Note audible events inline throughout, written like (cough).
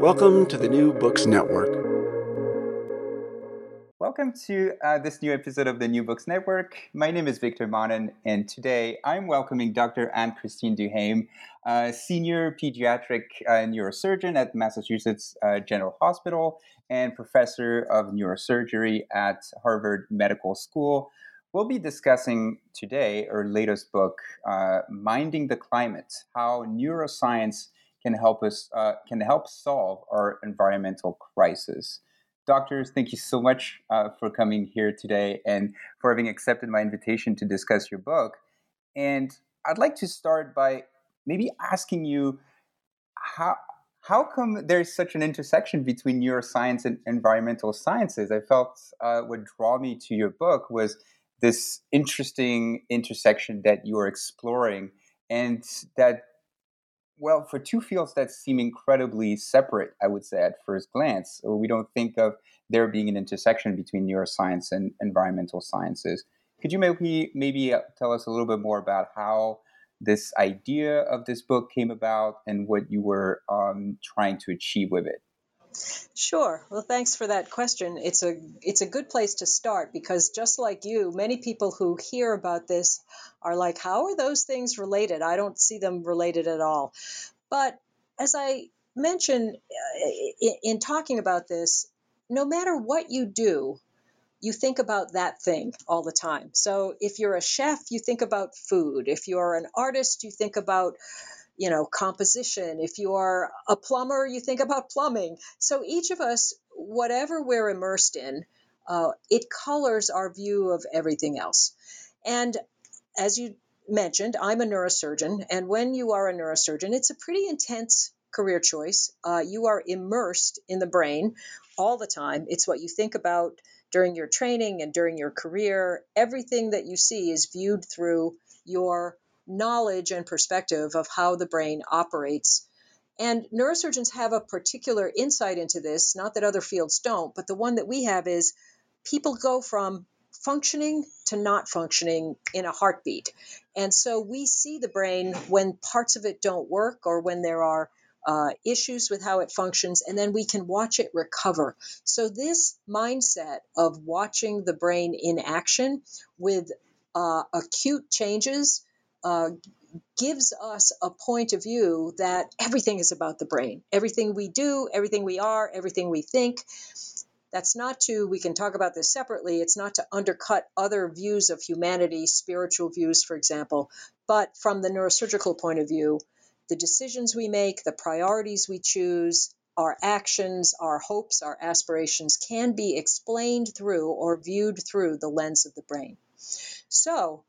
Welcome to the New Books Network. Welcome to uh, this new episode of the New Books Network. My name is Victor Manan, and today I'm welcoming Dr. Ann-Christine Duhaime, uh, senior pediatric uh, neurosurgeon at Massachusetts uh, General Hospital and professor of neurosurgery at Harvard Medical School. We'll be discussing today her latest book, uh, Minding the Climate How Neuroscience can help us uh, can help solve our environmental crisis. Doctors, thank you so much uh, for coming here today and for having accepted my invitation to discuss your book. And I'd like to start by maybe asking you how how come there's such an intersection between neuroscience and environmental sciences? I felt uh, what drew me to your book was this interesting intersection that you are exploring, and that well, for two fields that seem incredibly separate, I would say at first glance, we don't think of there being an intersection between neuroscience and environmental sciences. Could you maybe maybe uh, tell us a little bit more about how this idea of this book came about and what you were um, trying to achieve with it? Sure. Well, thanks for that question. It's a it's a good place to start because just like you, many people who hear about this are like, "How are those things related?" I don't see them related at all. But as I mentioned uh, in talking about this, no matter what you do, you think about that thing all the time. So if you're a chef, you think about food. If you're an artist, you think about you know, composition. If you are a plumber, you think about plumbing. So each of us, whatever we're immersed in, uh, it colors our view of everything else. And as you mentioned, I'm a neurosurgeon. And when you are a neurosurgeon, it's a pretty intense career choice. Uh, you are immersed in the brain all the time. It's what you think about during your training and during your career. Everything that you see is viewed through your knowledge and perspective of how the brain operates. And neurosurgeons have a particular insight into this, not that other fields don't, but the one that we have is people go from functioning to not functioning in a heartbeat. And so we see the brain when parts of it don't work or when there are uh, issues with how it functions, and then we can watch it recover. So, this mindset of watching the brain in action with uh, acute changes uh, gives us a point of view that everything is about the brain. Everything we do, everything we are, everything we think. That's not to, we can talk about this separately, it's not to undercut other views of humanity, spiritual views, for example, but from the neurosurgical point of view, the decisions we make, the priorities we choose, our actions, our hopes, our aspirations can be explained through or viewed through the lens of the brain. So,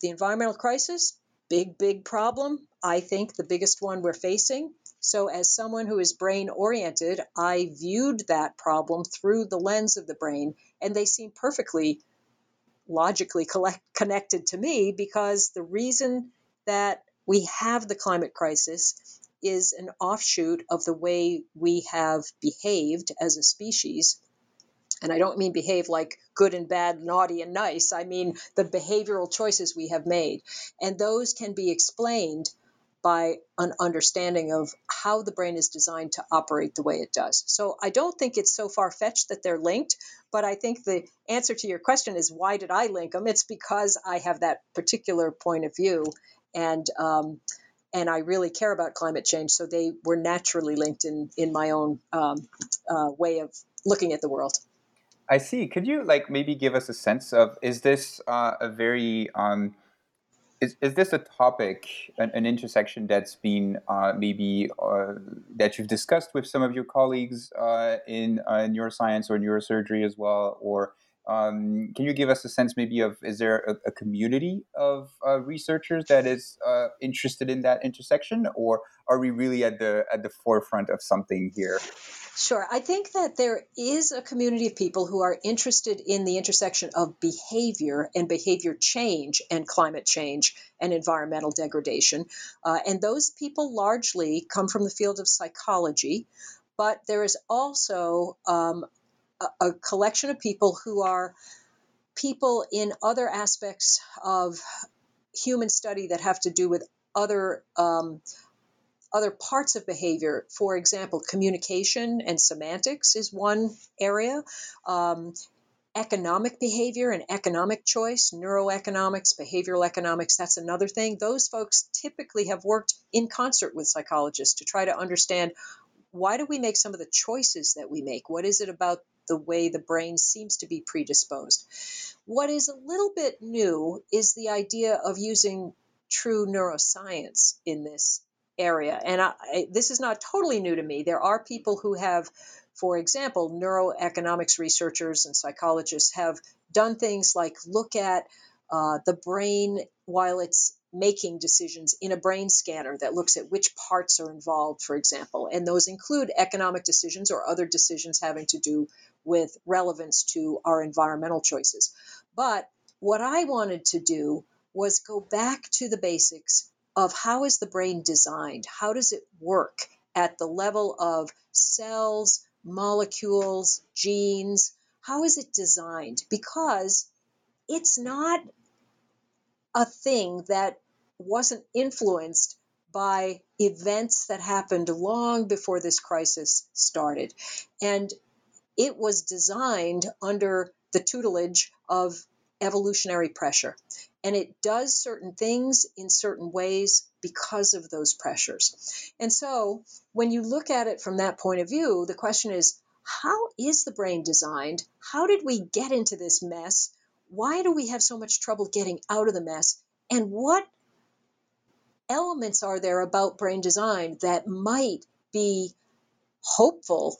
the environmental crisis, big, big problem. I think the biggest one we're facing. So, as someone who is brain oriented, I viewed that problem through the lens of the brain, and they seem perfectly logically collect, connected to me because the reason that we have the climate crisis is an offshoot of the way we have behaved as a species. And I don't mean behave like good and bad, naughty and nice. I mean the behavioral choices we have made. And those can be explained by an understanding of how the brain is designed to operate the way it does. So I don't think it's so far fetched that they're linked, but I think the answer to your question is why did I link them? It's because I have that particular point of view, and um, and I really care about climate change, so they were naturally linked in in my own um, uh, way of looking at the world. I see. Could you like maybe give us a sense of is this uh, a very um, is, is this a topic, an, an intersection that's been uh, maybe uh, that you've discussed with some of your colleagues uh, in uh, neuroscience or neurosurgery as well? Or um, can you give us a sense maybe of is there a, a community of uh, researchers that is interested in that intersection, or are we really at the at the forefront of something here? Sure. I think that there is a community of people who are interested in the intersection of behavior and behavior change and climate change and environmental degradation. Uh, and those people largely come from the field of psychology. But there is also um, a, a collection of people who are people in other aspects of human study that have to do with other um, other parts of behavior. For example, communication and semantics is one area. Um, economic behavior and economic choice, neuroeconomics, behavioral economics, that's another thing. Those folks typically have worked in concert with psychologists to try to understand why do we make some of the choices that we make? What is it about the way the brain seems to be predisposed? What is a little bit new is the idea of using true neuroscience in this area. And I, I, this is not totally new to me. There are people who have, for example, neuroeconomics researchers and psychologists have done things like look at uh, the brain while it's making decisions in a brain scanner that looks at which parts are involved, for example. And those include economic decisions or other decisions having to do with relevance to our environmental choices. But what I wanted to do was go back to the basics of how is the brain designed? How does it work at the level of cells, molecules, genes? How is it designed? Because it's not a thing that wasn't influenced by events that happened long before this crisis started. And it was designed under the tutelage of evolutionary pressure. And it does certain things in certain ways because of those pressures. And so when you look at it from that point of view, the question is how is the brain designed? How did we get into this mess? Why do we have so much trouble getting out of the mess? And what elements are there about brain design that might be hopeful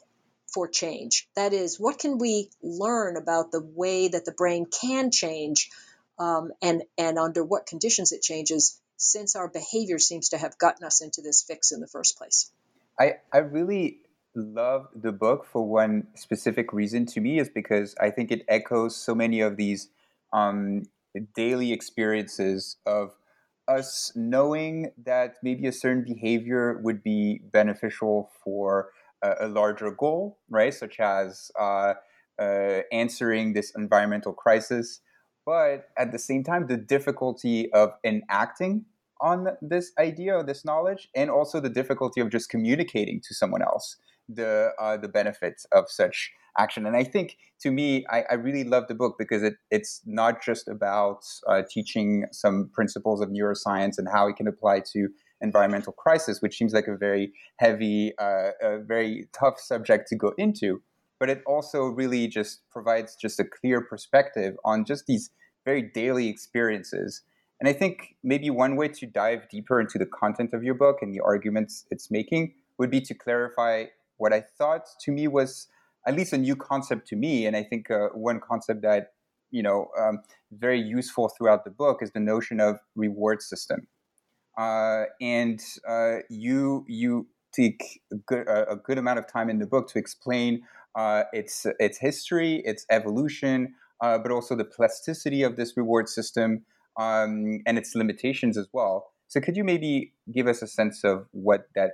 for change? That is, what can we learn about the way that the brain can change um, and and under what conditions it changes since our behavior seems to have gotten us into this fix in the first place. I, I really love the book for one specific reason to me is because I think it echoes so many of these um, daily experiences of us knowing that maybe a certain behavior would be beneficial for a, a larger goal, right? Such as uh, uh, answering this environmental crisis but at the same time the difficulty of enacting on this idea or this knowledge and also the difficulty of just communicating to someone else the uh, the benefits of such action. And i think to me i, I really love the book because it, it's not just about uh, teaching some principles of neuroscience and how it can apply to environmental crisis which seems like a very heavy uh, a very tough subject to go into but it also really just provides just a clear perspective on just these very daily experiences. And I think maybe one way to dive deeper into the content of your book and the arguments it's making would be to clarify what I thought to me was at least a new concept to me. And I think uh, one concept that you know um, very useful throughout the book is the notion of reward system. Uh, and uh, you you take a good, a good amount of time in the book to explain uh, its its history, its evolution, uh, but also the plasticity of this reward system um, and its limitations as well. So, could you maybe give us a sense of what that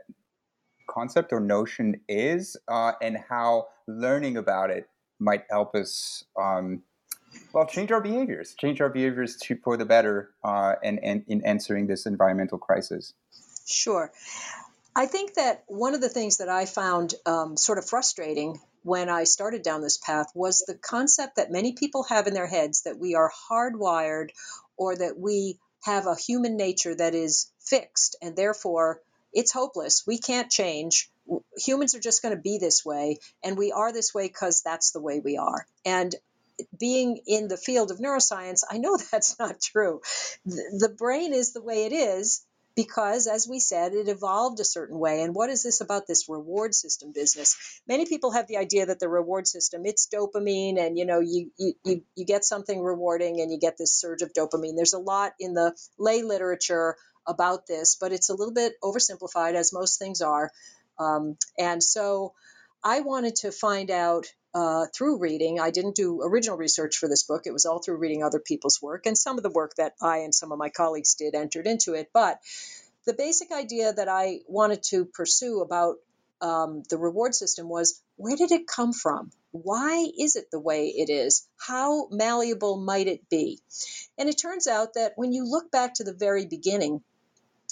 concept or notion is uh, and how learning about it might help us um, well change our behaviors change our behaviors to for the better uh, and, and in answering this environmental crisis sure i think that one of the things that i found um, sort of frustrating when i started down this path was the concept that many people have in their heads that we are hardwired or that we have a human nature that is fixed and therefore it's hopeless. We can't change. Humans are just going to be this way and we are this way because that's the way we are. And being in the field of neuroscience, I know (laughs) that's not true. The brain is the way it is because, as we said, it evolved a certain way. And what is this about this reward system business? Many people have the idea that the reward system it's dopamine, and you know you you you get something rewarding and you get this surge of dopamine. There's a lot in the lay literature about this, but it's a little bit oversimplified, as most things are. Um, and so, I wanted to find out uh, through reading. I didn't do original research for this book. It was all through reading other people's work, and some of the work that I and some of my colleagues did entered into it. But the basic idea that I wanted to pursue about um, the reward system was where did it come from? Why is it the way it is? How malleable might it be? And it turns out that when you look back to the very beginning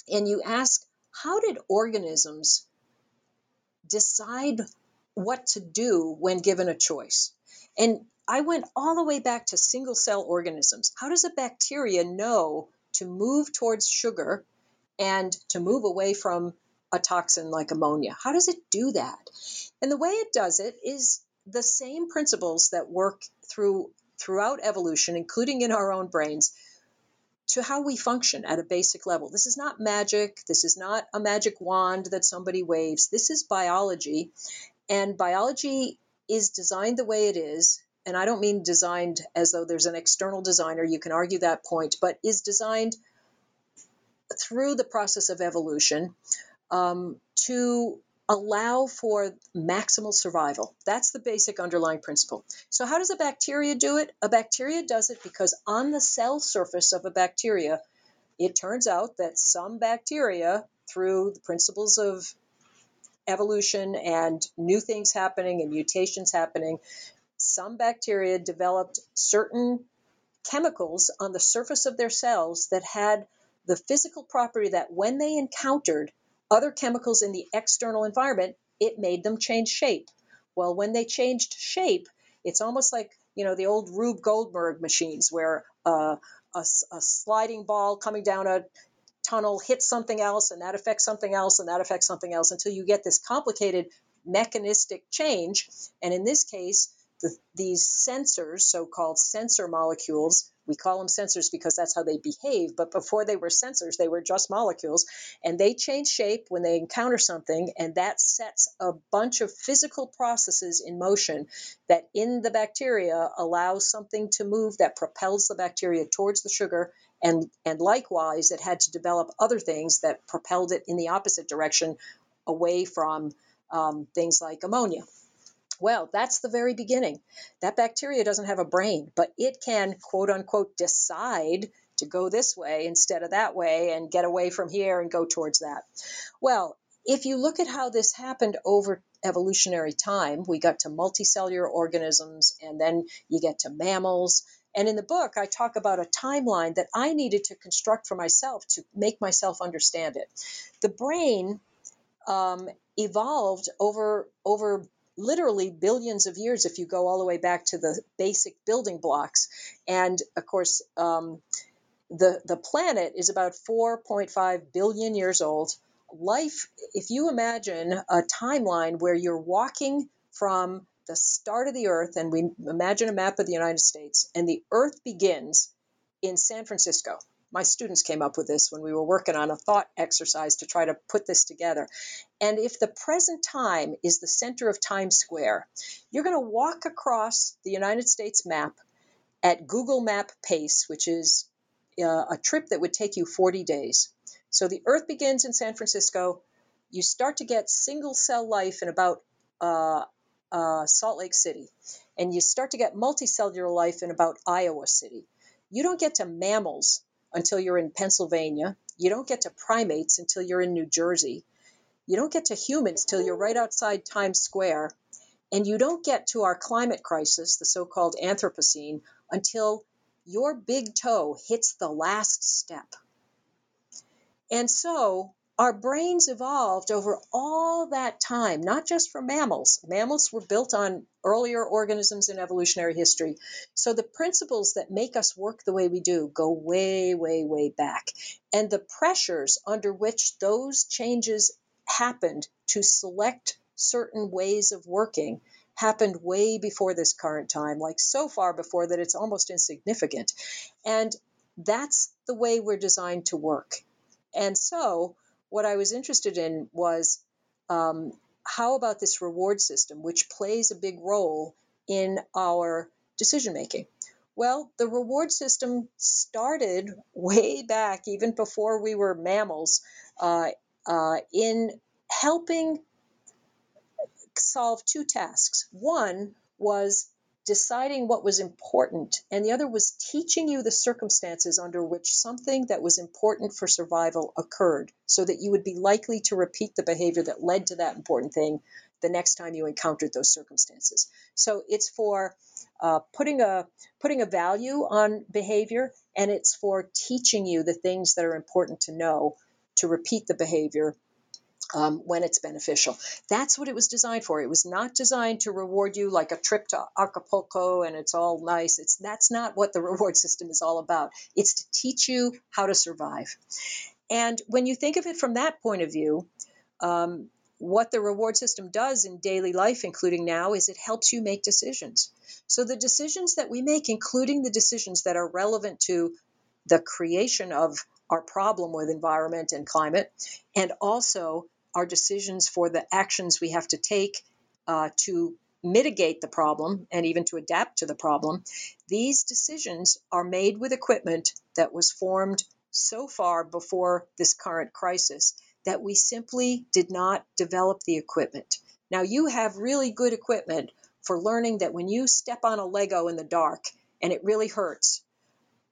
and you ask, how did organisms decide what to do when given a choice. And I went all the way back to single cell organisms. How does a bacteria know to move towards sugar and to move away from a toxin like ammonia? How does it do that? And the way it does it is the same principles that work through throughout evolution, including in our own brains, to how we function at a basic level. This is not magic. This is not a magic wand that somebody waves. This is biology. And biology is designed the way it is. And I don't mean designed as though there's an external designer, you can argue that point, but is designed through the process of evolution um, to allow for maximal survival. That's the basic underlying principle. So, how does a bacteria do it? A bacteria does it because on the cell surface of a bacteria, it turns out that some bacteria, through the principles of evolution and new things happening and mutations happening, some bacteria developed certain chemicals on the surface of their cells that had the physical property that when they encountered other chemicals in the external environment, it made them change shape. Well, when they changed shape, it's almost like you know the old Rube Goldberg machines where uh, a, a, sliding ball coming down a tunnel hits something else and that affects something else and that affects something else until you get this complicated mechanistic change. And in this case, the, these sensors, so called sensor molecules, we call them sensors because that's how they behave, but before they were sensors, they were just molecules, and they change shape when they encounter something, and that sets a bunch of physical processes in motion that in the bacteria allows something to move that propels the bacteria towards the sugar and and likewise it had to develop other things that propelled it in the opposite direction away from um, things like ammonia. Well that's the very beginning. That bacteria doesn't have a brain but it can quote unquote decide to go this way instead of that way and get away from here and go towards that. Well if you look at how this happened over evolutionary time we got to multicellular organisms and then you get to mammals and in the book, I talk about a timeline that I needed to construct for myself to make myself understand it. The brain um, evolved over over literally billions of years if you go all the way back to the basic building blocks. And of course, um, the the planet is about 4.5 billion years old. Life, if you imagine a timeline where you're walking from the start of the Earth, and we imagine a map of the United States, and the Earth begins in San Francisco. My students came up with this when we were working on a thought exercise to try to put this together. And if the present time is the center of Times Square, you're going to walk across the United States map at Google Map pace, which is uh, a trip that would take you 40 days. So the Earth begins in San Francisco. You start to get single cell life in about uh, uh, Salt Lake City, and you start to get multicellular life in about Iowa City. You don't get to mammals until you're in Pennsylvania. You don't get to primates until you're in New Jersey. You don't get to humans till you're right outside Times Square. And you don't get to our climate crisis, the so called Anthropocene, until your big toe hits the last step. And so our brains evolved over all that time, not just for mammals. Mammals were built on earlier organisms in evolutionary history. So the principles that make us work the way we do go way, way, way back. And the pressures under which those changes happened to select certain ways of working happened way before this current time, like so far before that it's almost insignificant. And that's the way we're designed to work. And so, what I was interested in was um, how about this reward system, which plays a big role in our decision making? Well, the reward system started (laughs) way back, even before we were mammals, uh, uh, in helping solve two tasks. One was deciding what was important, and the other was teaching you the circumstances under which something that was important for survival occurred so that you would be likely to repeat the behavior that led to that important thing the next time you encountered those circumstances. So it's for uh, putting a putting a value on behavior, and it's for teaching you the things that are important to know to repeat the behavior um, when it's beneficial. That's what it was designed for. It was not designed to reward you like a trip to Acapulco and it's all nice. It's that's not what the (laughs) reward system is all about. It's to teach you how to survive. And when you think of it from that point of view, um, what the reward system does in daily life, including now, is it helps you make decisions. So the decisions that we make, including the decisions that are relevant to the creation of our problem with environment and climate, and also our decisions for the actions we have to take uh, to mitigate the problem and even to adapt to the problem, these decisions are made with equipment that was formed so far before this current crisis that we simply did not develop the equipment. Now, you have really good equipment for learning that when you step on a Lego in the dark and it really hurts,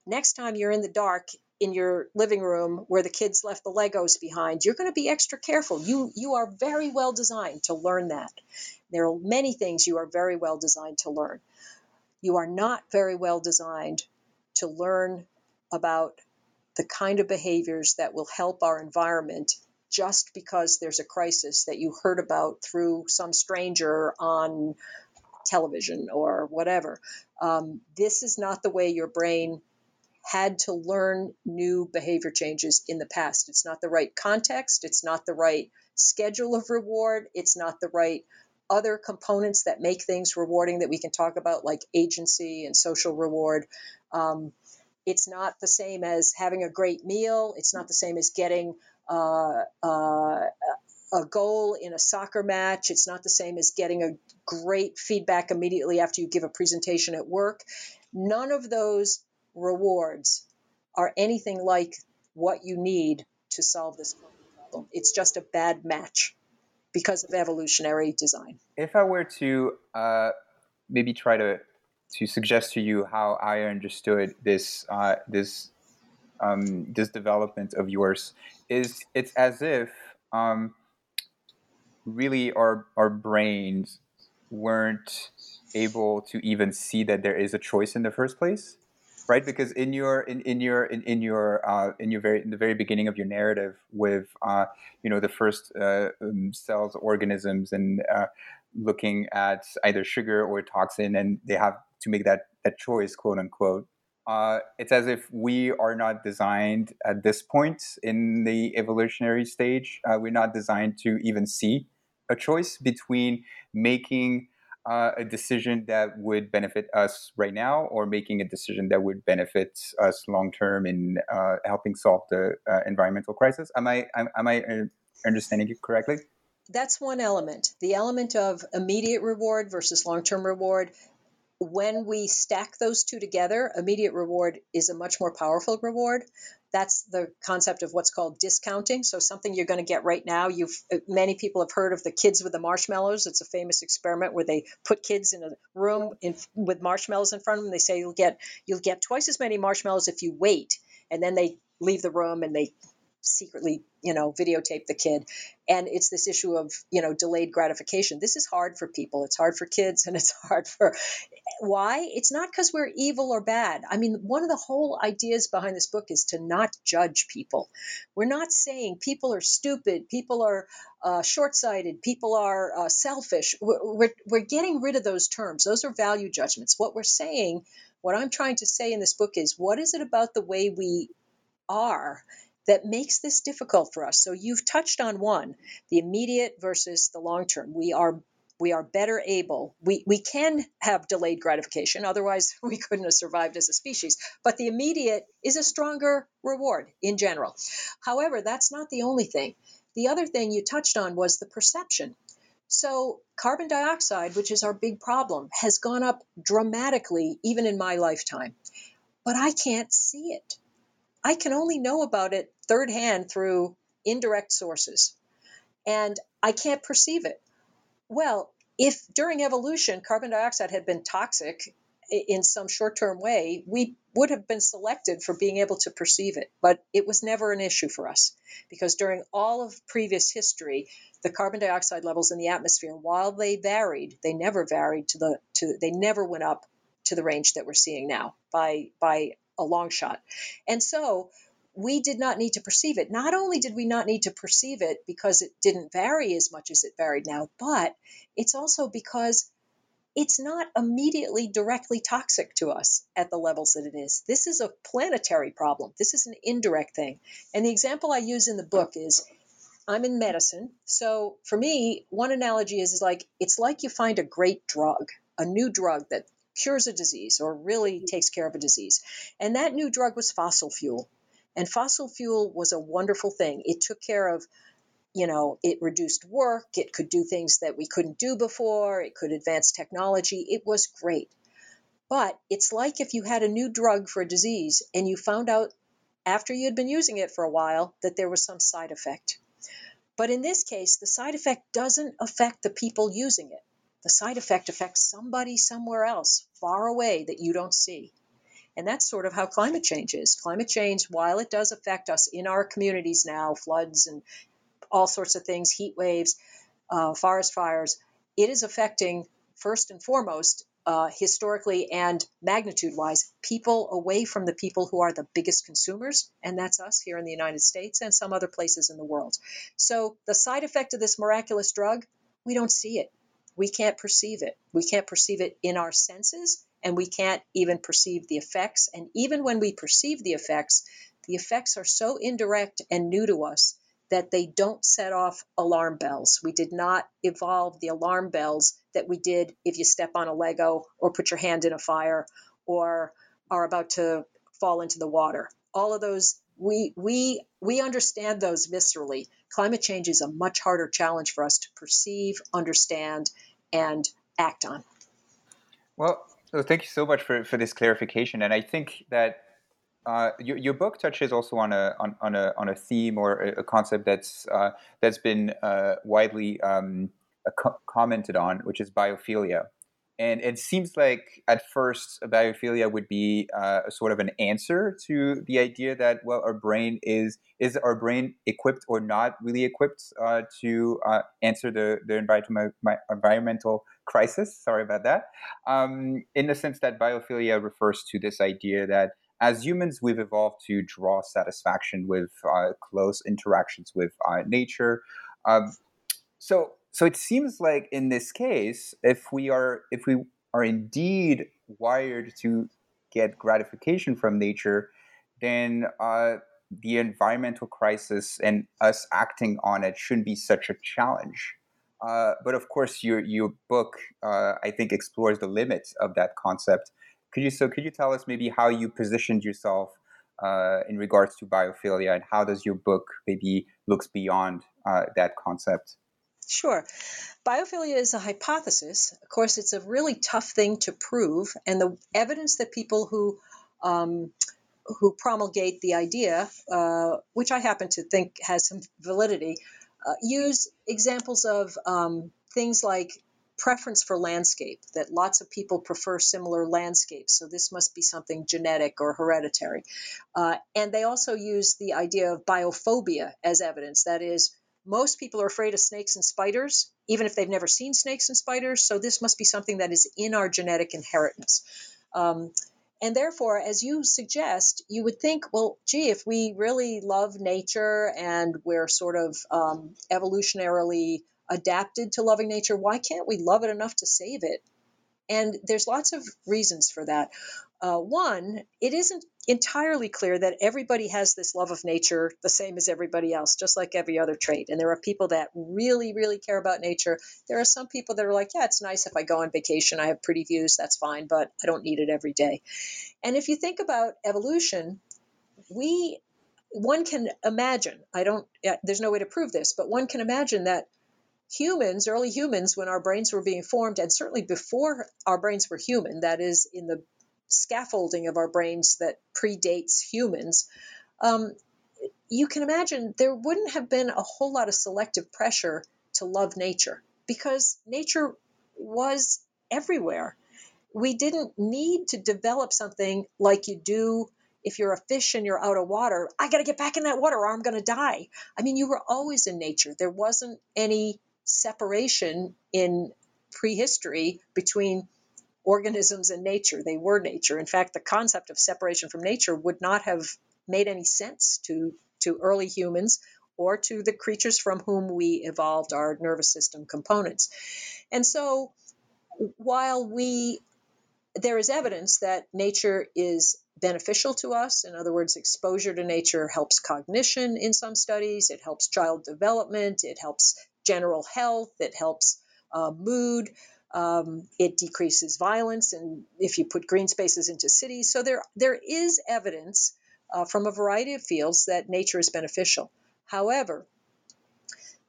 next time you're in the dark in your living room where the kids left the Legos behind, you're going to be extra careful. You you are very well designed to learn that. There are many things you are very well designed to learn. You are not very well designed to learn about the kind of behaviors that will help our environment just because there's a crisis that you heard about through some stranger on television or whatever. Um, this is not the way your brain had to learn new behavior changes in the past. It's not the right context, it's not the right schedule of reward, it's not the right other components that make things rewarding that we can talk about, like agency and social reward. Um, it's not the same as having a great meal, it's not the same as getting uh, uh, a goal in a soccer match. It's not the same as getting a great feedback immediately after you give a presentation at work. None of those rewards are anything like what you need to solve this problem. It's just a bad match because of evolutionary design. If I were to uh, maybe try to to suggest to you how I understood this uh, this um, this development of yours, is it's as if um, really our our brains weren't able to even see that there is a choice in the first place right? Because in your in, in your in, in your uh, in your very in the very beginning of your narrative with uh, you know the first uh, um, cells organisms and uh, looking at either sugar or toxin and they have to make that that choice quote unquote uh, it's as if we are not designed at this point in the evolutionary stage. Uh, we're not designed to even see a choice between making uh, a decision that would benefit us right now or making a decision that would benefit us long term in uh, helping solve the uh, environmental crisis. Am I, am, I uh, understanding you correctly? That's one element. The element of immediate reward versus long term reward when we stack those two together, immediate reward is a much more powerful reward. That's the concept of what's called discounting. So something you're going to get right now. You've uh, many people have heard of the kids with the marshmallows. It's a famous experiment where they put kids in a room in, with marshmallows in front of them. They say you'll get you'll get twice as many marshmallows if you wait, and then they leave the room and they secretly, you know, videotape the kid. And it's this issue of, you know, delayed gratification. This is hard for people. It's hard for kids and it's (laughs) hard for why? It's not because we're evil or bad. I mean, one of the whole ideas behind this book is to not judge people. We're not saying people are stupid, people are uh, short sighted, people are uh, selfish. We're, we're, we're getting rid of those terms. Those are value judgments. What we're saying, what I'm trying to say in this book is what is it about the way we are that makes this difficult for us. So you've touched on one, the immediate versus the long term. We are we are better able. We we can have delayed gratification, otherwise (laughs) we couldn't have survived as a species. But the immediate is a stronger reward in general. However, that's not the only thing. The other thing you touched on was the perception. So, carbon dioxide, which is our big problem, has gone up dramatically even in my lifetime. But I can't see it. I can only know about it third hand through indirect sources. And I can't perceive it. Well, if during evolution carbon dioxide had been toxic in some short term way, we would have been selected for being able to perceive it. But it was never an issue for us because during all of previous history, the carbon dioxide levels in the atmosphere, while they varied, they never varied to the to they never went up to the range that we're seeing now by by a long shot. And so we did not need to perceive it. Not only did we not need to perceive it because it didn't vary as much as it varied now, but it's also because it's not immediately directly toxic to us at the levels that it is. This is a planetary problem. This is an indirect thing. And the example I use in the book is I'm in medicine. So for me, one analogy is, is like it's like you find a great drug, a new drug that cures a disease or really takes care of a disease. And that new drug was fossil fuel. And fossil fuel was a wonderful thing. It took care of, you know, it reduced work, it could do things that we couldn't do before, it could advance technology. It was great. But it's like if you had a new drug for a disease and you found out after you had been using it for a while that there was some side effect. But in this case, the side effect doesn't affect the people using it the side effect affects somebody somewhere else far away that you don't see. And that's sort of how climate change is. Climate change, while it does affect us in our communities now, floods and all sorts of things, heat waves, uh, forest fires, it is affecting first and foremost, uh, historically and magnitude wise, people away from the people who are the biggest consumers, and that's us here in the United States and some other places in the world. So the side effect of this miraculous drug, we don't see it we can't perceive it. We can't perceive it in our senses, and we can't even perceive the effects. And even when we perceive the effects, the effects are so indirect and new to us that they don't set off alarm bells. We did not evolve the alarm bells that we did if you step on a Lego or put your hand in a fire or are about to fall into the water. All of those we we we understand those viscerally. Climate change is a much harder challenge for us to perceive, understand, and act on. Well, so thank you so much for, for this clarification. And I think that uh, your, your book touches also on a on, on a on a theme or a, concept that's uh, that's been uh, widely um, co- commented on, which is biophilia. And it seems like at first biophilia would be uh, a sort of an answer to the idea that well our brain is is our brain equipped or not really equipped uh, to uh, answer the the environmental environmental crisis. Sorry about that. Um, in the sense that biophilia refers to this idea that as humans we've evolved to draw satisfaction with uh, close interactions with uh, nature. Um, so so it seems like in this case, if we are if we are indeed wired to get gratification from nature, then uh, the environmental crisis and us acting on it shouldn't be such a challenge. Uh, but of course, your your book, uh, I think, explores the limits of that concept. Could you so could you tell us maybe how you positioned yourself uh, in regards to biophilia, and how does your book maybe looks beyond uh, that concept? Sure. Biophilia is a hypothesis. Of course, it's a really tough thing to prove, and the evidence that people who um, who promulgate the idea, uh, which I happen to think has some validity, uh, use examples of um, things like preference for landscape, that lots of people prefer similar landscapes. So this must be something genetic or hereditary. Uh, and they also use the idea of biophobia as evidence. That is, most people are afraid of snakes and spiders, even if they've never seen snakes and spiders. So this must be something that is in our genetic inheritance. Um, and therefore, as you suggest, you would think, well, gee, if we really love nature and we're sort of um, evolutionarily adapted to loving nature, why can't we love it enough to save it? And there's lots of reasons for that. Uh, one, it isn't entirely clear that everybody has this love of nature the same as everybody else, just like every other trait. And there are people that really, really care about nature. There are some people that are like, yeah, it's nice if I go on vacation, I have pretty views, that's fine, but I don't need it every day. And if you think about evolution, we one can imagine i don't there's no way to prove this but one can imagine that humans, early humans, when our brains were being formed, and certainly before our brains were human, that is, in the scaffolding of our brains that predates humans, um, you can imagine there wouldn't have been a whole lot of selective pressure to love nature because nature was everywhere. We didn't need to develop something like you do if you're a fish and you're out of water. I got to get back in that water or I'm going to die. I mean, you were always in nature. There wasn't any separation in prehistory between organisms and nature. They were nature. In fact, the concept of separation from nature would not have made any sense to, to early humans or to the creatures from whom we evolved our nervous system components. And so, while we there is evidence that nature is beneficial to us. In other words, exposure to nature helps cognition in some studies, it helps child development, it helps general health, it helps uh, mood, um, it decreases violence, and if you put green spaces into cities. So there, there is evidence uh, from a variety of fields that nature is beneficial. However,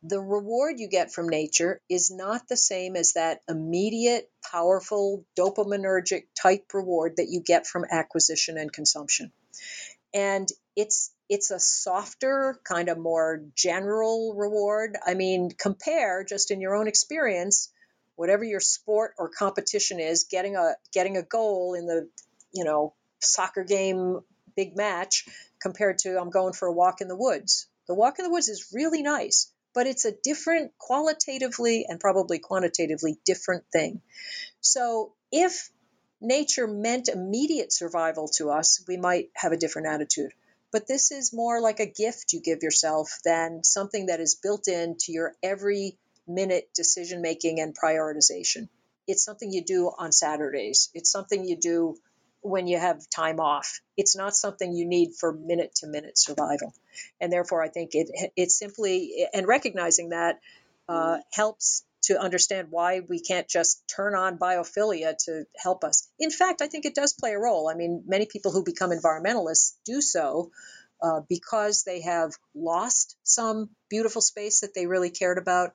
the reward you get from nature is not the same as that immediate, powerful, dopaminergic type reward that you get from acquisition and consumption. And it's it's a softer, kind of more general reward. I mean, compare just in your own experience, whatever your sport or competition is, getting a getting a goal in the, you know, soccer game big match compared to I'm going for a walk in the woods. The walk in the woods is really nice, but it's a different qualitatively and probably quantitatively different thing. So if nature meant immediate survival to us, we might have a different attitude. But this is more like a gift you give yourself than something that is built into your every minute decision making and prioritization. It's something you do on Saturdays. It's something you do when you have time off. It's not something you need for minute to minute survival. And therefore, I think it, it simply, and recognizing that uh, helps to understand why we can't just turn on biophilia to help us. In fact, I think it does play a role. I mean, many people who become environmentalists do so uh, because they have lost some beautiful space that they really cared about,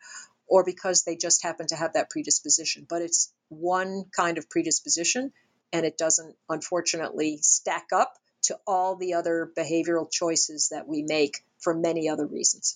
or because they just happen to have that predisposition. But it's one kind of predisposition, and it doesn't, unfortunately, stack up to all the other behavioral choices that we make for many other reasons.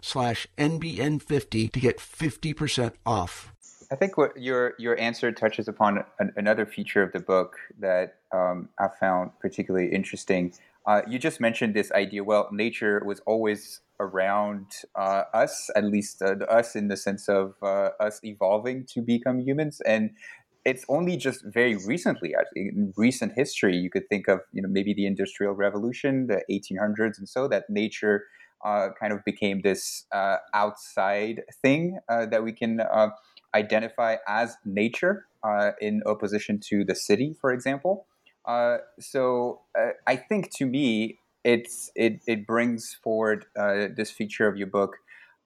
slash NBN50 to get 50% off. I think what your your answer touches upon an, another feature of the book that um, I found particularly interesting. Uh, you just mentioned this idea. Well, nature was always around uh, us, at least uh, us in the sense of uh, us evolving to become humans, and it's only just very recently, actually, in recent history, you could think of, you know, maybe the Industrial Revolution, the 1800s, and so that nature kind of became this uh, outside thing uh, that we can uh, identify as nature uh, in opposition to the city, for example. Uh, so I think to me, it's it it brings forward this feature of your book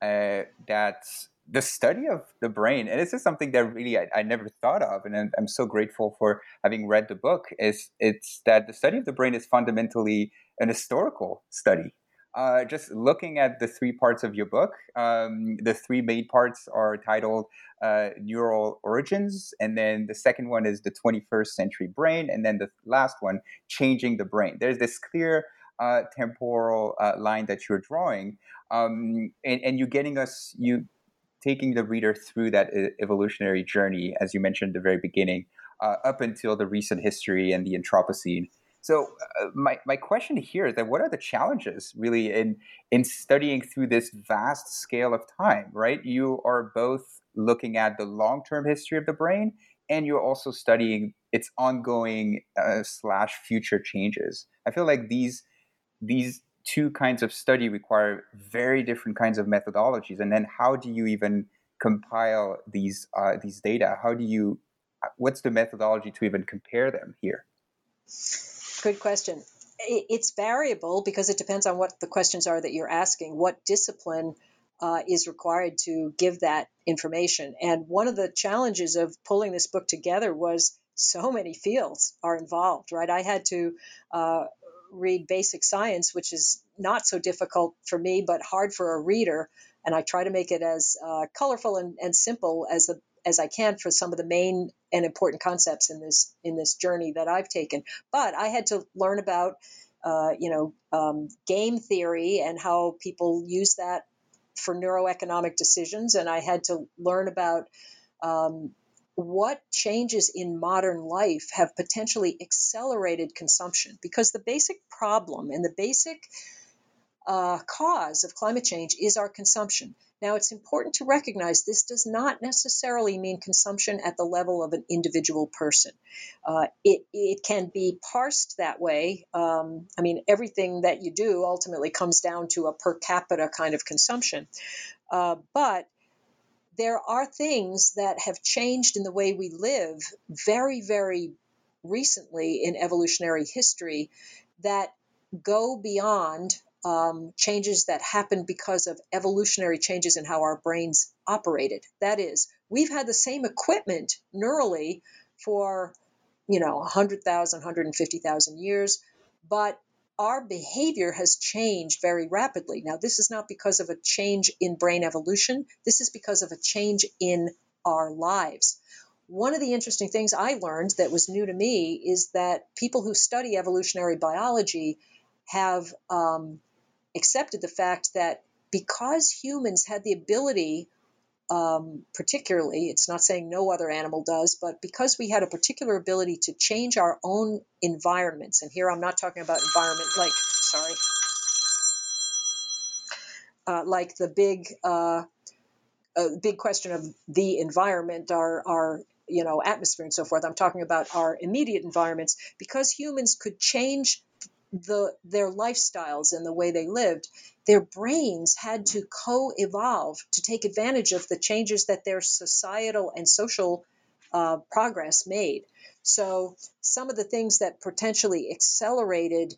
that the study of the brain, and this is something that really I, I never thought of, and I'm so grateful for having read the book. Is it's that the study of the brain is fundamentally an historical study. Uh, just looking at the three parts of your book, um, the three main parts are titled uh, Neural Origins, and then the second one is the 21st Century Brain, and then the last one, Changing the Brain. There's this clear uh, temporal uh, line that you're drawing, um, and, and you're getting us you taking the reader through that evolutionary journey, as you mentioned at the very beginning, uh, up until the recent history and the Anthropocene. So uh, my, my question here is that what are the challenges really in in studying through this vast scale of time, right? You are both looking at the long-term history of the brain and you're also studying its ongoing uh, slash future changes. I feel like these these two kinds of study require very different kinds of methodologies and then how do you even compile these uh, these data how do you uh, what's the methodology to even compare them here good question. It's variable because it depends on what the questions are that you're asking what discipline uh, is required to give that information. And one of the challenges of pulling this book together was so many fields are involved right? I had to uh, read basic science, which is not so difficult for me, but hard for a reader. And I try to make it as uh, colorful and, and simple as the as I can for some of the main and important concepts in this in this journey that I've taken. But I had to learn about, uh, you know, um, game theory and how people use that for neuroeconomic decisions, and I had to learn about um, what changes in modern life have potentially accelerated consumption because the basic problem and the basic uh, cause of climate change is our consumption. Now, it's important to recognize this does not necessarily mean consumption at the level of an individual person. Uh, it, it can be parsed that way. Um, I mean, everything that you do ultimately comes down to a per capita kind of consumption. Uh, but there are things that have changed in the way we live very, very recently in evolutionary history that go beyond um, changes that happened because of evolutionary changes in how our brains operated. That is, we've had the same equipment neurally for, you know, 100,000, 150,000 years, but our behavior has changed very rapidly. Now, this is not because of a change in brain evolution, this is because of a change in our lives. One of the interesting things I learned that was new to me is that people who study evolutionary biology have um, accepted the fact that because humans had the ability um, particularly, it's not saying no other animal does, but because we had a particular ability to change our own environments, and here I'm not talking about environment like, sorry, uh, like the big, uh, big question of the environment, our, our you know atmosphere and so forth. I'm talking about our immediate environments because humans could change the their lifestyles and the way they lived their brains had to co-evolve to take advantage of the changes that their societal and social uh, progress made. So some of the things that potentially accelerated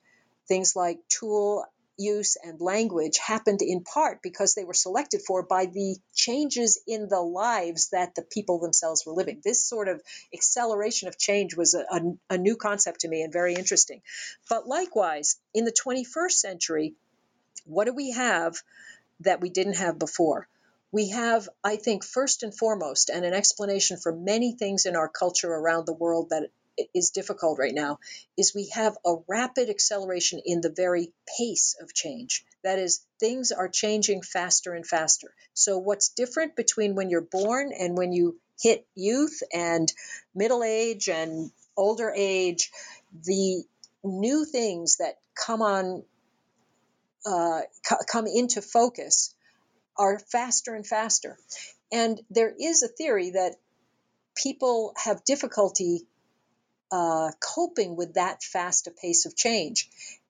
things like tool use and language happened in part because they were selected for by the changes in the lives that the people themselves were living. This sort of acceleration of change was a, a, a new concept to me and very interesting. But likewise, in the 21st century, what do we have that we didn't have before? We have, I think, first and foremost, and an explanation for many things in our culture around the world that is difficult right now is we have a rapid acceleration in the very pace of change. That is, things are changing faster and faster. So, what's different between when you're born and when you hit youth and middle age and older age, the new things that come on, uh, come into focus are faster and faster. And there is a theory that people have difficulty uh, coping with that fast a pace of change.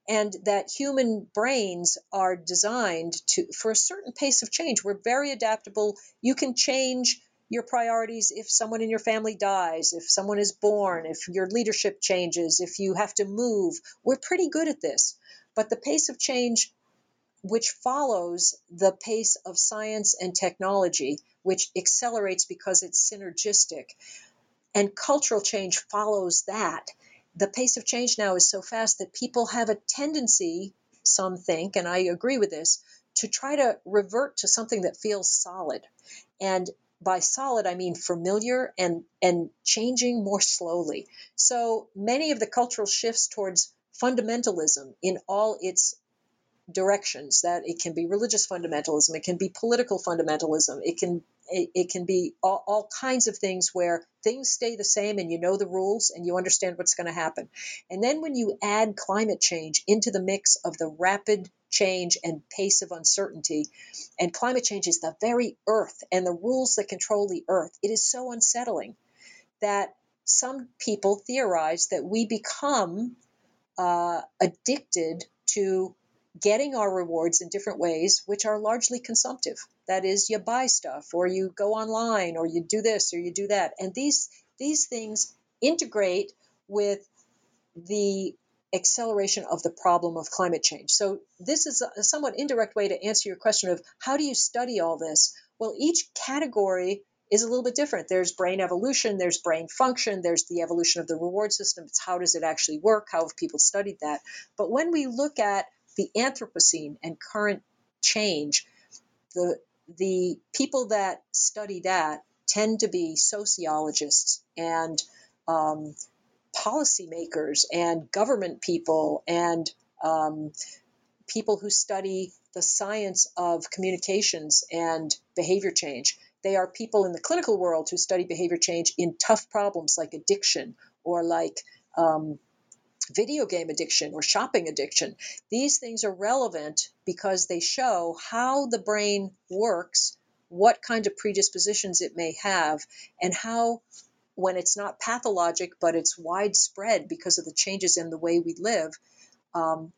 And that human brains are designed to for a certain pace of change we're very adaptable. You can change your priorities if someone in your family dies if someone is born if your leadership changes if you have to move. We're pretty good at this. But the pace of change which follows the pace of science and technology which accelerates because it's synergistic and cultural change follows that the pace of change now is so fast that people have a tendency, some think, and I agree with this, to try to revert to something that feels solid. And by solid, I mean familiar and, and changing more slowly. So many of the cultural shifts towards fundamentalism in all its directions that it can be religious fundamentalism it can be political fundamentalism it can it, it can be all, all, kinds of things where things stay the same and you know the rules and you understand what's going to happen. And then when you add climate change into the mix of the rapid change and pace of uncertainty, and climate change is the very earth and the rules that control the earth, it is so unsettling that some people theorize that we become uh, addicted to getting our rewards in different ways, which are largely consumptive. That is, you buy stuff, or you go online, or you do this, or you do that, and these these things integrate with the acceleration of the problem of climate change. So this is a somewhat indirect way to answer your question of how do you study all this? Well, each category is a little bit different. There's brain evolution, there's brain function, there's the evolution of the reward system. It's how does it actually work? How have people studied that? But when we look at the Anthropocene and current change, the the people that study that tend to be sociologists and um, policymakers and government people and um, people who study the science of communications and behavior change. They are people in the clinical world who study behavior change in tough problems like addiction or like um, video game addiction or shopping addiction. These things are relevant because they show how the brain works, what kind of predispositions it may have, and how, when it's not pathologic but it's widespread because of the changes in the way we live, um,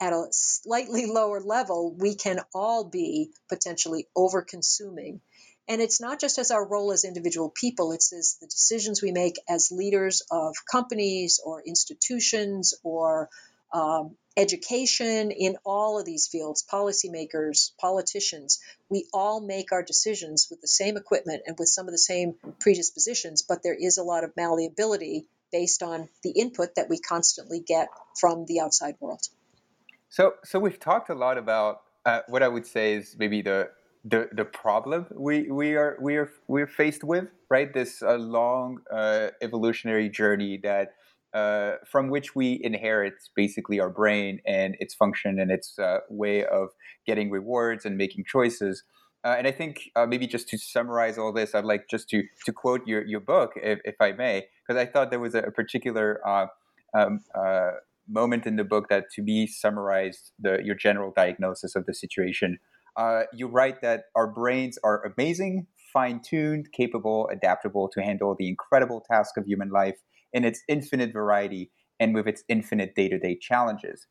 at a slightly (laughs) lower level, we can all be potentially over consuming and it's not just as our role as individual people, it's as the decisions we make as leaders of companies or institutions or um, education in all of these fields, policymakers, politicians. We all make our decisions with the same equipment and with some of the same predispositions, but there is a lot of malleability based on the input that we constantly get from the outside world. So, so we've talked a lot about uh, what I would say is maybe the the the problem we we are we are we're faced with right this uh, long uh, evolutionary journey that uh, from which we inherit basically our brain and its function and its uh, way of getting rewards and making choices. Uh, and I think uh, maybe just to summarize all this I'd like just to to quote your your book if, if I may because I thought there was a, a particular um, moment in the book that to be summarized the your general diagnosis of the situation uh, you write that our brains are amazing, fine tuned, capable, adaptable to handle the incredible task of human life in its infinite variety and with its infinite day to day challenges.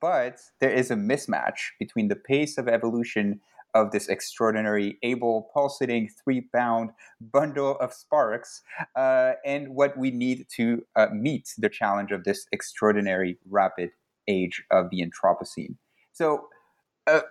But there is a mismatch between the pace of evolution of this extraordinary, able, pulsating, three pound bundle of sparks, uh, and what we need to uh, meet the challenge of this extraordinary, rapid age of the Anthropocene. So, uh,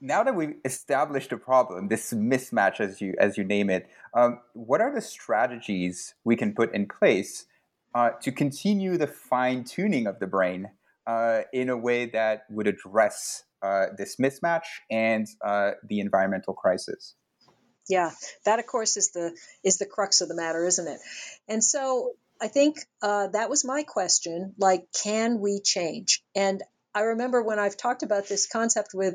now that we've established a problem, this mismatch as you as you name it, um, what are the strategies we can put in place uh, to continue the fine tuning of the brain uh, in a way that would address uh, this mismatch and uh, the environmental crisis? Yeah, that of course is the is the crux of the matter, isn't it? And so I think uh, that was my question. Like, can we change? And I remember when I've talked about this concept with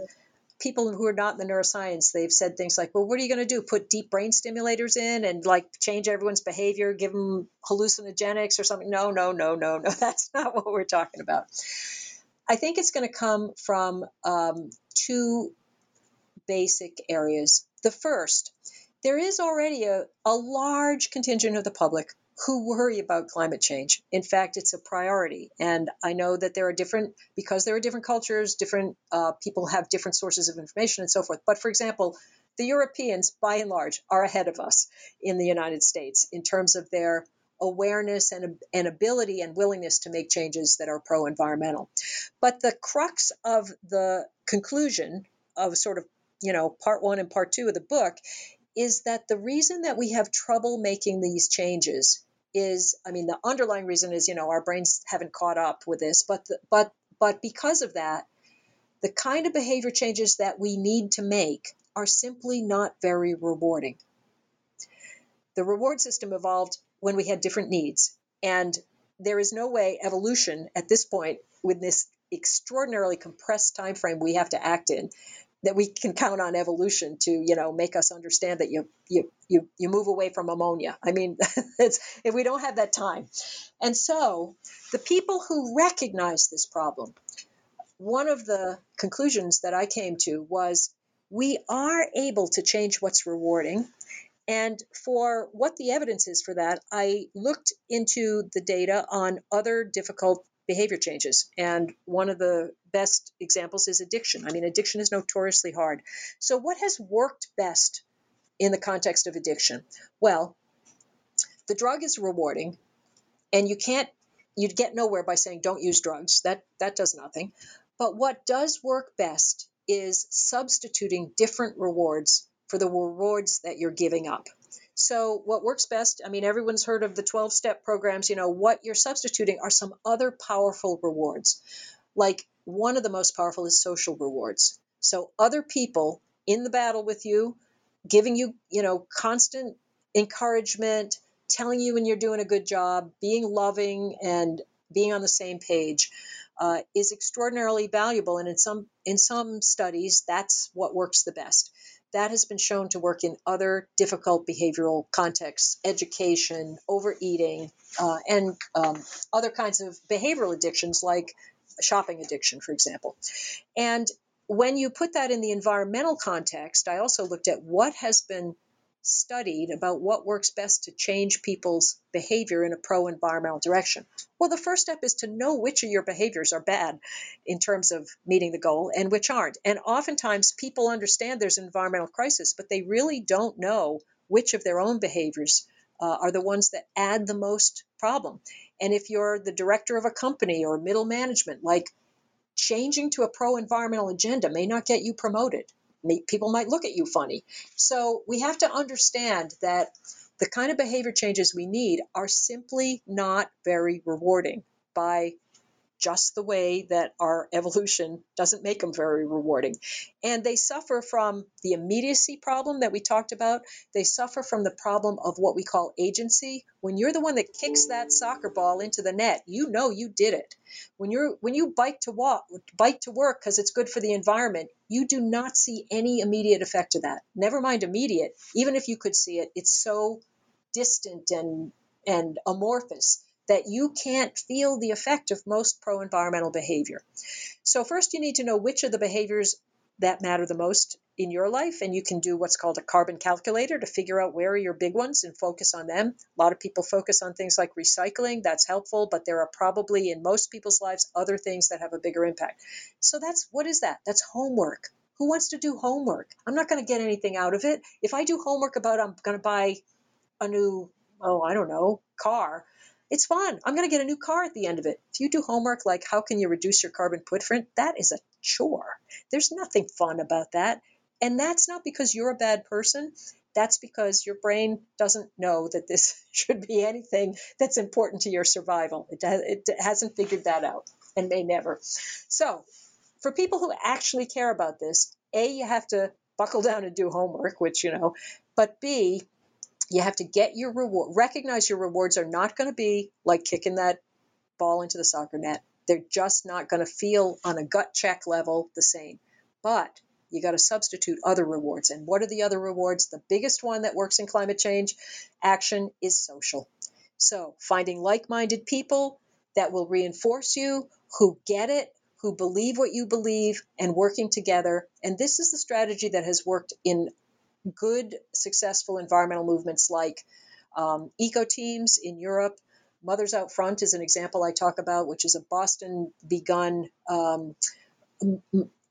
people who are not in the neuroscience, they've said things like, well, what are you going to do? Put deep brain stimulators in and like change everyone's behavior, give them hallucinogenics or something? No, no, no, no, no. (laughs) That's not what we're talking about. I think it's going to come from um, two basic areas. The first, there is already a, a large contingent of the public who worry about climate change. In fact, it's a priority. And I know that there are different, because there are different cultures, different uh, people have different sources of information and so forth. But for example, the Europeans, by and large, are ahead of us in the United States in terms of their awareness and, and ability and willingness to make changes that are pro environmental. But the crux of the conclusion of sort of, you know, part one and part two of the book is that the reason that we have trouble making these changes is i mean the underlying reason is you know our brains haven't caught up with this but the, but but because of that the kind of behavior changes that we need to make are simply not very rewarding. The reward system evolved when we had different needs and there is no way evolution at this point with this extraordinarily compressed time frame we have to act in that we can count on evolution to you know make us understand that you you you, you move away from ammonia. I mean (laughs) it's if we don't have that time. And so the people who recognize this problem one of the conclusions that i came to was we are able to change what's rewarding. And for what the evidence is for that, I looked into the data on other difficult behavior changes. And one of the best examples is addiction. I mean, addiction is notoriously hard. So, what has worked best in the context of addiction? Well, the drug is rewarding, and you can't, you'd get nowhere by saying don't use drugs. That, that does nothing. But what does work best is substituting different rewards for the rewards that you're giving up. So, what works best? I mean, everyone's heard of the 12 step programs. You know, what you're substituting are some other powerful rewards. Like one of the most powerful is social rewards. So, other people in the battle with you, giving you, you know, constant encouragement, telling you when you're doing a good job, being loving and being on the same page. Uh, is extraordinarily valuable, and in some in some studies, that's what works the best that has been shown to work in other difficult behavioral contexts, education, overeating, uh, and um, other kinds of behavioral addictions like shopping addiction, for example. And when you put that in the environmental context, I also looked at what has been studied about what works best to change people's behavior in a pro environmental direction? Well, the first step is to know which of your behaviors are bad in terms of meeting the goal and which aren't. And oftentimes people understand there's an environmental crisis, but they really don't know which of their own behaviors uh, are the ones that add the most problem. And if you're the director of a company or middle management, like changing to a pro environmental agenda may not get you promoted people might look at you funny. So we have to understand that the kind of behavior changes we need are simply not very rewarding by just the way that our (laughs) evolution doesn't make them very rewarding. And they suffer from the immediacy problem that we talked about. They suffer from the problem of what we call agency. When you're the one that kicks that soccer ball into the net, you know you did it. When you're when you bike to walk, bike to work because it's good for the environment, you do not see any immediate effect of that. Never mind immediate. Even if you could see it, it's so distant and and amorphous that you can't feel the effect of most pro environmental behavior. So, first, you need to know which of the behaviors that matter the most in your life, and you can do what's called a carbon calculator to figure out where are your big ones and focus on them. A lot of people focus on things like recycling, that's helpful, but there are probably in most people's lives other things that have a bigger impact. So, that's what is that? That's homework. Who wants to do homework? I'm not going to get anything out of it. If I do homework about I'm going to buy a new, oh, I don't know, car, it's fun. I'm going to get a new car at the end of it. If you do homework like how can you reduce your carbon footprint, that is a chore. There's nothing fun about that. And that's not because you're a bad person. That's because your brain doesn't know that this (laughs) should be anything that's important to your survival. It, it hasn't figured that out and may never. So, for people who actually care about this, A, you have to buckle down and do homework, which, you know, but B, you have to get your reward, recognize your rewards are not going to be like kicking that ball into the soccer net. They're just not going to feel on a gut check level the same. But you got to substitute other rewards. And what are the other rewards? The biggest one that works in climate change action is social. So finding like minded people that will reinforce you, who get it, who believe what you believe, and working together. And this is the strategy that has worked in good, successful environmental movements like um, eco teams in Europe. Mothers Out Front is an example I talk about, which is a Boston begun um,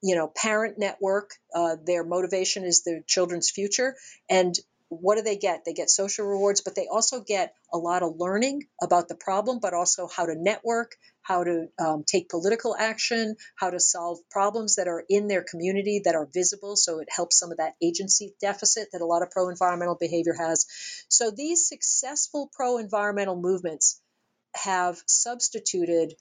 you know parent network uh, their motivation is their children's future and what do they get? They get social rewards, but they also get a lot of learning about the problem, but also how to network, how to um, take political action, how to solve problems that are in their community that are visible. So it helps some of that agency deficit that a lot of pro environmental behavior has. So these successful pro environmental movements have substituted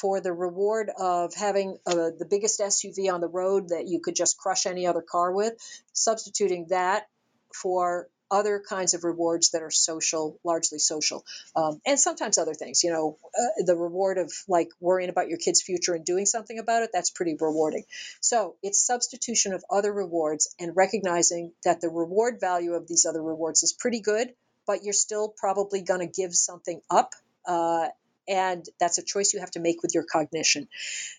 for the reward of having uh, the biggest SUV on the road that you could just crush any other car with, substituting that for other kinds of rewards that are social, largely social, um, and sometimes other things. You know, uh, the reward of like worrying about your kid's future and doing something about it, that's pretty rewarding. So it's substitution of other rewards and recognizing that the reward value of these other rewards is pretty good, but you're still probably going to give something up. Uh, and that's a choice you have to make with your cognition.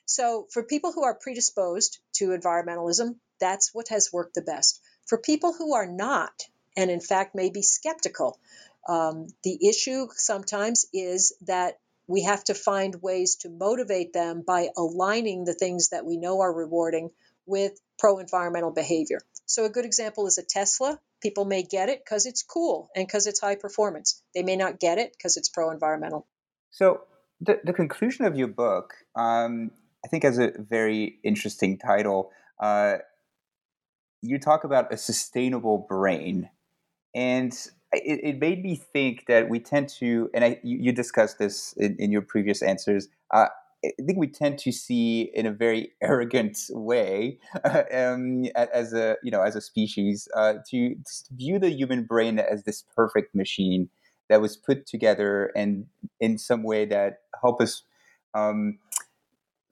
So, for people who are predisposed to environmentalism, that's what has worked the best. For people who are not, and in fact may be skeptical, um, the issue sometimes is that we have to find ways to motivate them by aligning the things that we know are rewarding with pro environmental behavior. So, a good example is a Tesla. People may get it because it's cool and because it's high performance. They may not get it because it's pro environmental. So, the, the conclusion of your book, um, I think, has a very interesting title. Uh, you talk about a sustainable brain, and it, it, made me think that we tend to, and I, you, you discussed this in, in, your previous answers. Uh, I think we tend to see in a very (laughs) arrogant way, (laughs) um, as a you know as a species, uh, to, to view the human brain as this perfect machine that was put together and in some way that help us um,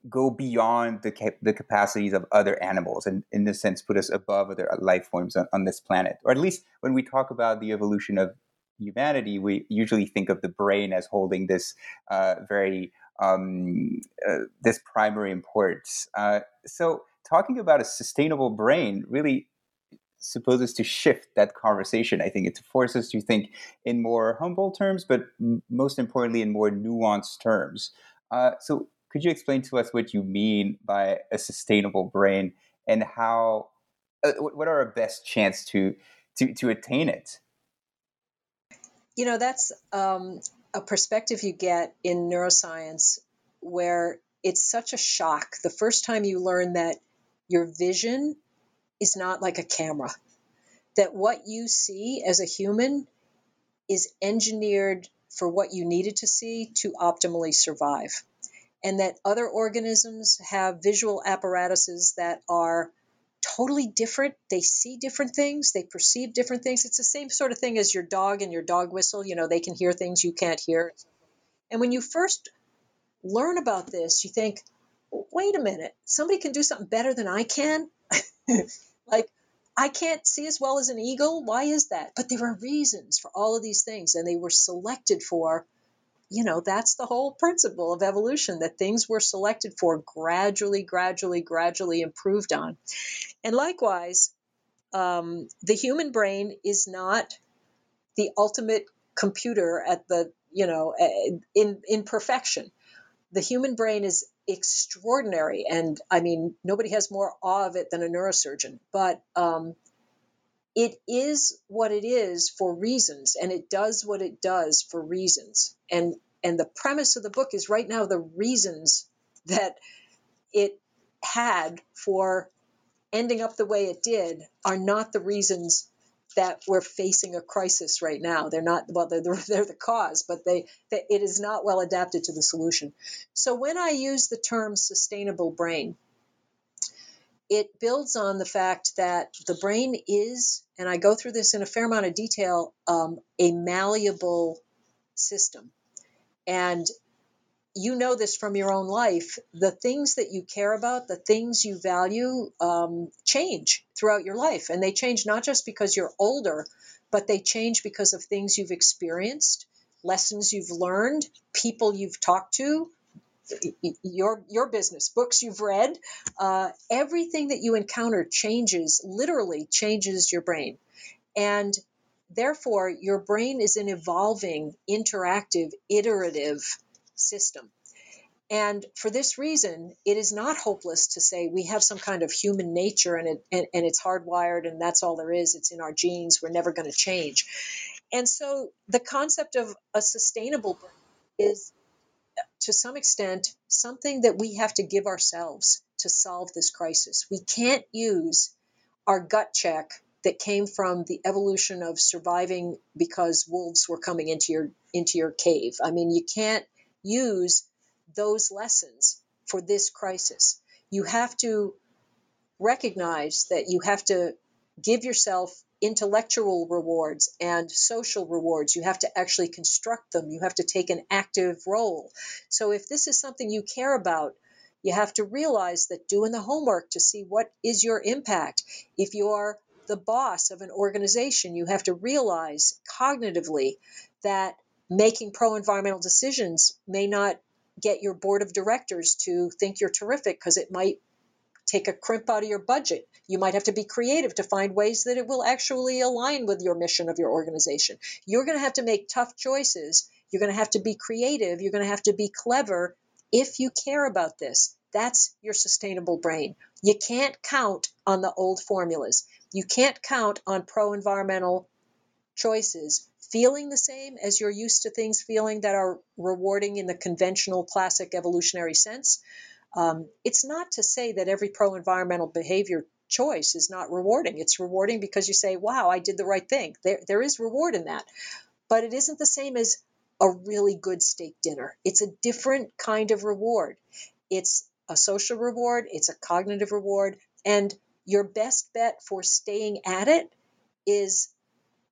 go beyond the cap- the capacities of other animals and in this sense put us above other life forms on, on, this planet. Or at least when we talk about the evolution of humanity we usually think of the brain as holding this uh, very um, uh, this primary importance. Uh, so talking about a sustainable brain really supposes to shift that conversation. I think it forces to think in more humble terms but m- most importantly in more nuanced terms. Uh, so could you explain to us what you mean by a sustainable brain and how uh, what are our best chance to to to attain it? You know, that's um, a perspective you get in neuroscience where it's such a shock the first time you learn that your vision is not like a camera, that what you see as a human is engineered for what you needed to see to optimally survive and that other organisms have visual apparatuses that are totally different. They see different things, they perceive different things. It's the same sort of thing as your dog and your dog whistle. You know, they can hear things you can't hear. And when you first learn about this, you think, wait a minute, somebody can do something better than I can? (laughs) like, I can't see as well as an eagle. Why is that? But there are reasons for all of these things, and they were selected for you know, that's the whole principle of evolution that things were selected for gradually, gradually, gradually improved on. And likewise, um, the human brain is not the ultimate computer at the, you know, in, in perfection. The human brain is extraordinary. And I mean, nobody has more awe of it than a neurosurgeon. But um, it is what it is for reasons and it does what it does for reasons and and the premise of the book is right now the reasons that it had for ending up the way it did are not the reasons that we're facing a crisis right now. They're not well. They're, they're the cause, but they, they it is not well adapted to the solution. So when I use the term sustainable brain, it builds on the fact that the brain is, and I go through this in a fair amount of detail, um, a malleable system. And you know this from your own life. The things that you care about, the things you value, um, change throughout your life. And they change not just because you're older, but they change because of things you've experienced, lessons you've learned, people you've talked to, your your business, books you've read, uh, everything that you encounter changes, literally changes your brain, and therefore your brain is an evolving, interactive, iterative system. And for this reason, it is not hopeless to say we have some kind of human nature and, it, and, and it's hardwired and that's all there is. It's in our genes. We're never going to change. And so the concept of a sustainable brain is to some extent something that we have to give ourselves to solve this crisis. We can't use our gut check that came from the evolution of surviving because wolves were coming into your into your cave. I mean, you can't use those lessons for this crisis. You have to recognize that you have to give yourself intellectual rewards and social rewards. You have to actually construct them. You have to take an active role. So if this is something you care about, you have to realize that doing the homework to see what is your impact. If you're the boss of an organization, you have to realize cognitively that making pro environmental decisions may not get your board of directors to think you're terrific because it might take a crimp out of your budget. You might have to be creative to find ways that it will actually align with your mission of your organization. You're going to have to make tough choices. You're going to have to be creative. You're going to have to be clever if you care about this. That's your sustainable brain. You can't count on the old formulas. You can't count on pro environmental choices feeling the same as you're used to things feeling that are rewarding in the conventional classic evolutionary sense. Um, it's not to say that every pro environmental behavior choice is not rewarding. It's rewarding because you say, wow, I did the right thing. There, there is reward in that. But it isn't the same as a really good steak dinner. It's a different kind of reward. It's a social reward, it's a cognitive reward. And your best bet for staying at it is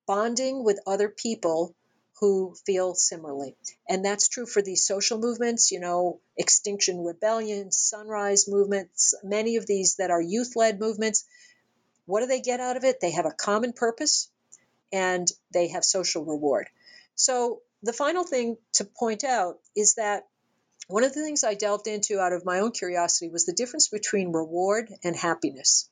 bonding with other people who feel similarly. And that's true for these social movements, you know, Extinction Rebellion, Sunrise movements, many of these that are youth led movements. What do they get out of it? They have a common purpose and they have social reward. So, the final thing to point out is that one of the things I delved into out of my own curiosity was the difference between reward and happiness.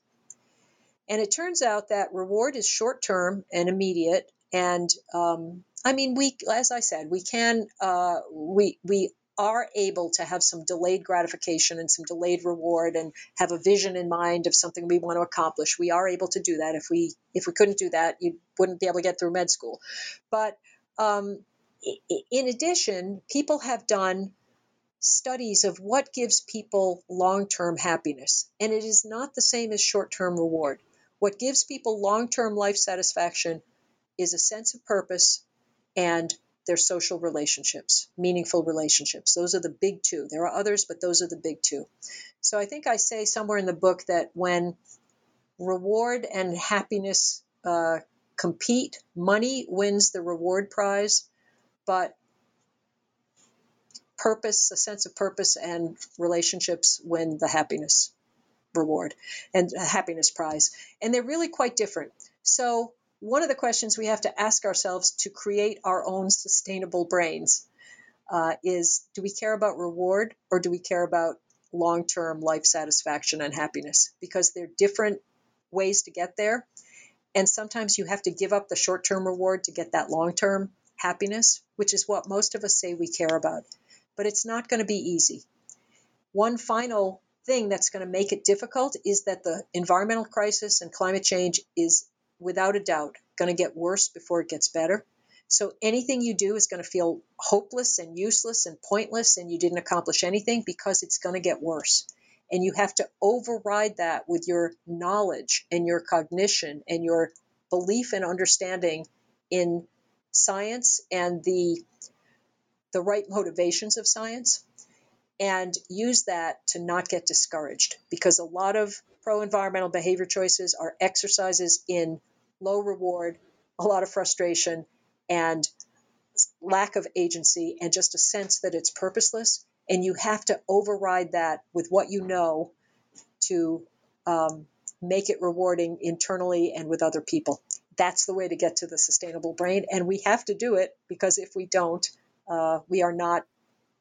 And it turns out that reward is short term and immediate and um, I mean, we, as I said, we can, uh, we, we are able to have some delayed gratification and some delayed reward and have a vision in mind of something we want to accomplish. We are able to do that. If we, if we couldn't do that, you wouldn't be able to get through med school. But um, in addition, people have done studies of what gives people long term happiness, and it is not the same as short term reward. What gives people long term life satisfaction is a sense of purpose and their social relationships, meaningful relationships. Those are the big two. There are others, but those are the big two. So I think I say somewhere in the book that when reward and happiness uh, compete, money wins the reward prize, but purpose, a sense of purpose, and relationships win the happiness reward and happiness prize. And they're really quite different. So one of the questions we have to ask ourselves to create our own sustainable brains uh, is do we care about reward or do we care about long term life satisfaction and happiness? Because they're different ways to get there. And sometimes you have to give up the short term reward to get that long term happiness, which is what most of us say we care about. But it's not going to be easy. One final thing that's going to make it difficult is that the environmental crisis and climate change is without a doubt, going to get worse before it gets better. So anything you do is going to feel hopeless and useless and pointless, and you didn't accomplish anything because it's going to get worse. And you have to override that with your knowledge and your cognition and your belief and understanding in science and the the right motivations of science and use that to not get discouraged because a lot of pro environmental behavior choices are exercises in low reward, a lot of frustration, and lack of agency, and just a sense that it's purposeless. And you have to override that with what you know to um, make it rewarding internally and with other people. That's the way to get to the sustainable brain. And we have to do it because if we don't, uh, we are not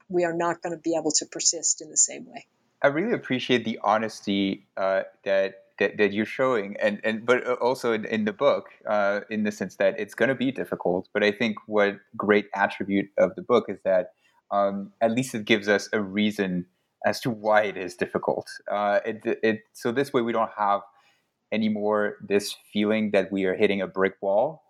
we are not going to be able to persist in the same way. I really appreciate the honesty uh, that, that that you're showing, and and but also in, in the book, uh, in the sense that it's going to be difficult. But I think what great attribute of the book is that um, at least it gives us a reason as to why it is difficult. Uh, it, it so this way we don't have anymore this feeling that we are hitting a brick wall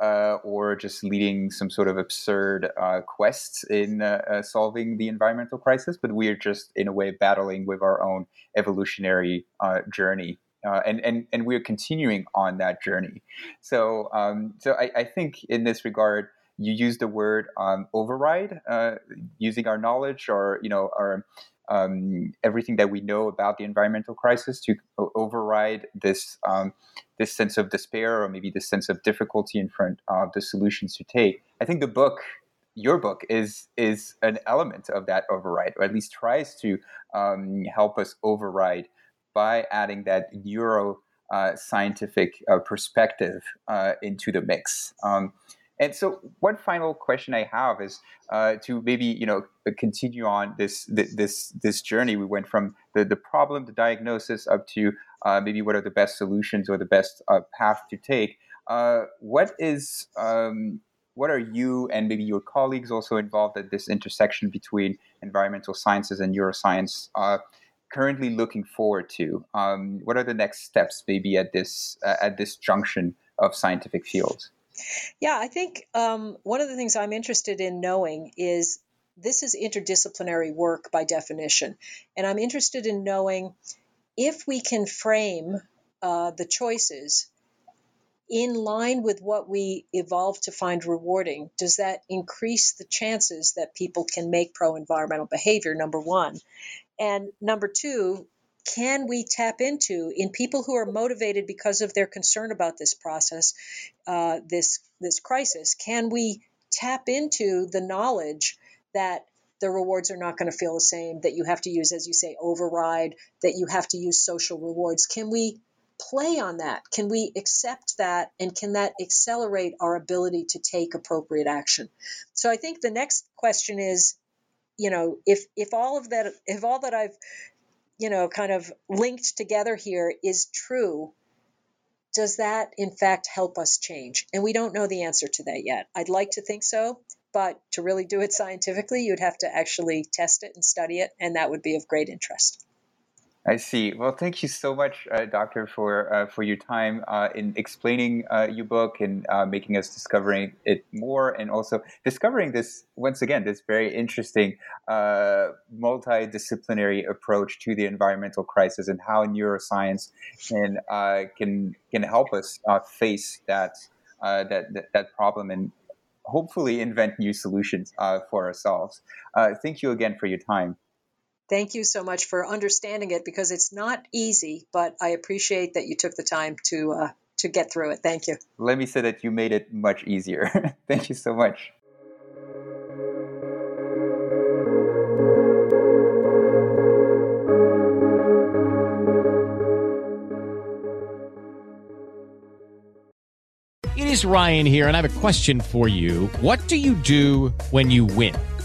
uh, or just leading some sort of absurd uh, quests in uh, uh solving the environmental crisis, but we are just in a way battling with our own evolutionary uh, journey. Uh, and, and, and we're continuing on that journey. So, um, so I, I, think in this regard, you use the word um, override, using our knowledge or you know our um, everything that we know about the environmental crisis to override this um, this sense of despair or maybe this sense of difficulty in front of the solutions to take. I think the book, your book, is is an element of that override, or at least tries to um, help us override by adding that neuro uh, uh, perspective uh, into the mix. Um, and so, one final question I have is uh, to maybe you know continue on this this this journey. We went from the the problem, the diagnosis, up to uh, maybe what are the best solutions or the best path to take. What is um, what are you and maybe your colleagues also involved at this intersection between environmental sciences and neuroscience? Uh, currently looking forward to um, what are the next steps maybe at this uh, at this junction of scientific fields yeah, I think um, one of the things I'm interested in knowing is this is interdisciplinary work by definition. And I'm interested in knowing if we can frame uh, the choices in line with what we evolved to find rewarding, does that increase the chances that people can make pro environmental behavior? Number one. And number two, can we tap into in people who are motivated because of their concern about this process, uh, this this crisis? Can we tap into the knowledge that the rewards are not going to feel the same, that you have to use, as you say, override, that you have to use social rewards? Can we play on that? Can we accept that? And can that accelerate our ability to take appropriate action? So I think the next question is, you know, if if all of that, if all that I've you know, kind of linked together here is true, does that in fact help us change? And we don't know the answer to that yet. I'd like to think so, but to really do it scientifically, you'd have to actually test it and study it, and that would be of great interest. I see. Well, thank you so much, uh, Doctor, for uh, for your time uh, in explaining uh, your book and uh, making us discovering it more, and also discovering this once again this very interesting uh, multidisciplinary approach to the environmental crisis and how neuroscience can can can help us face that, that that that problem and hopefully invent new solutions for ourselves. thank you again for your time. Thank you so much for understanding it because it's not easy, but I appreciate that you took the time to uh, to get through it. Thank you. Let me say that you made it much easier. (laughs) Thank you so much. It is Ryan here, and I have a question for you. What do you do when you win?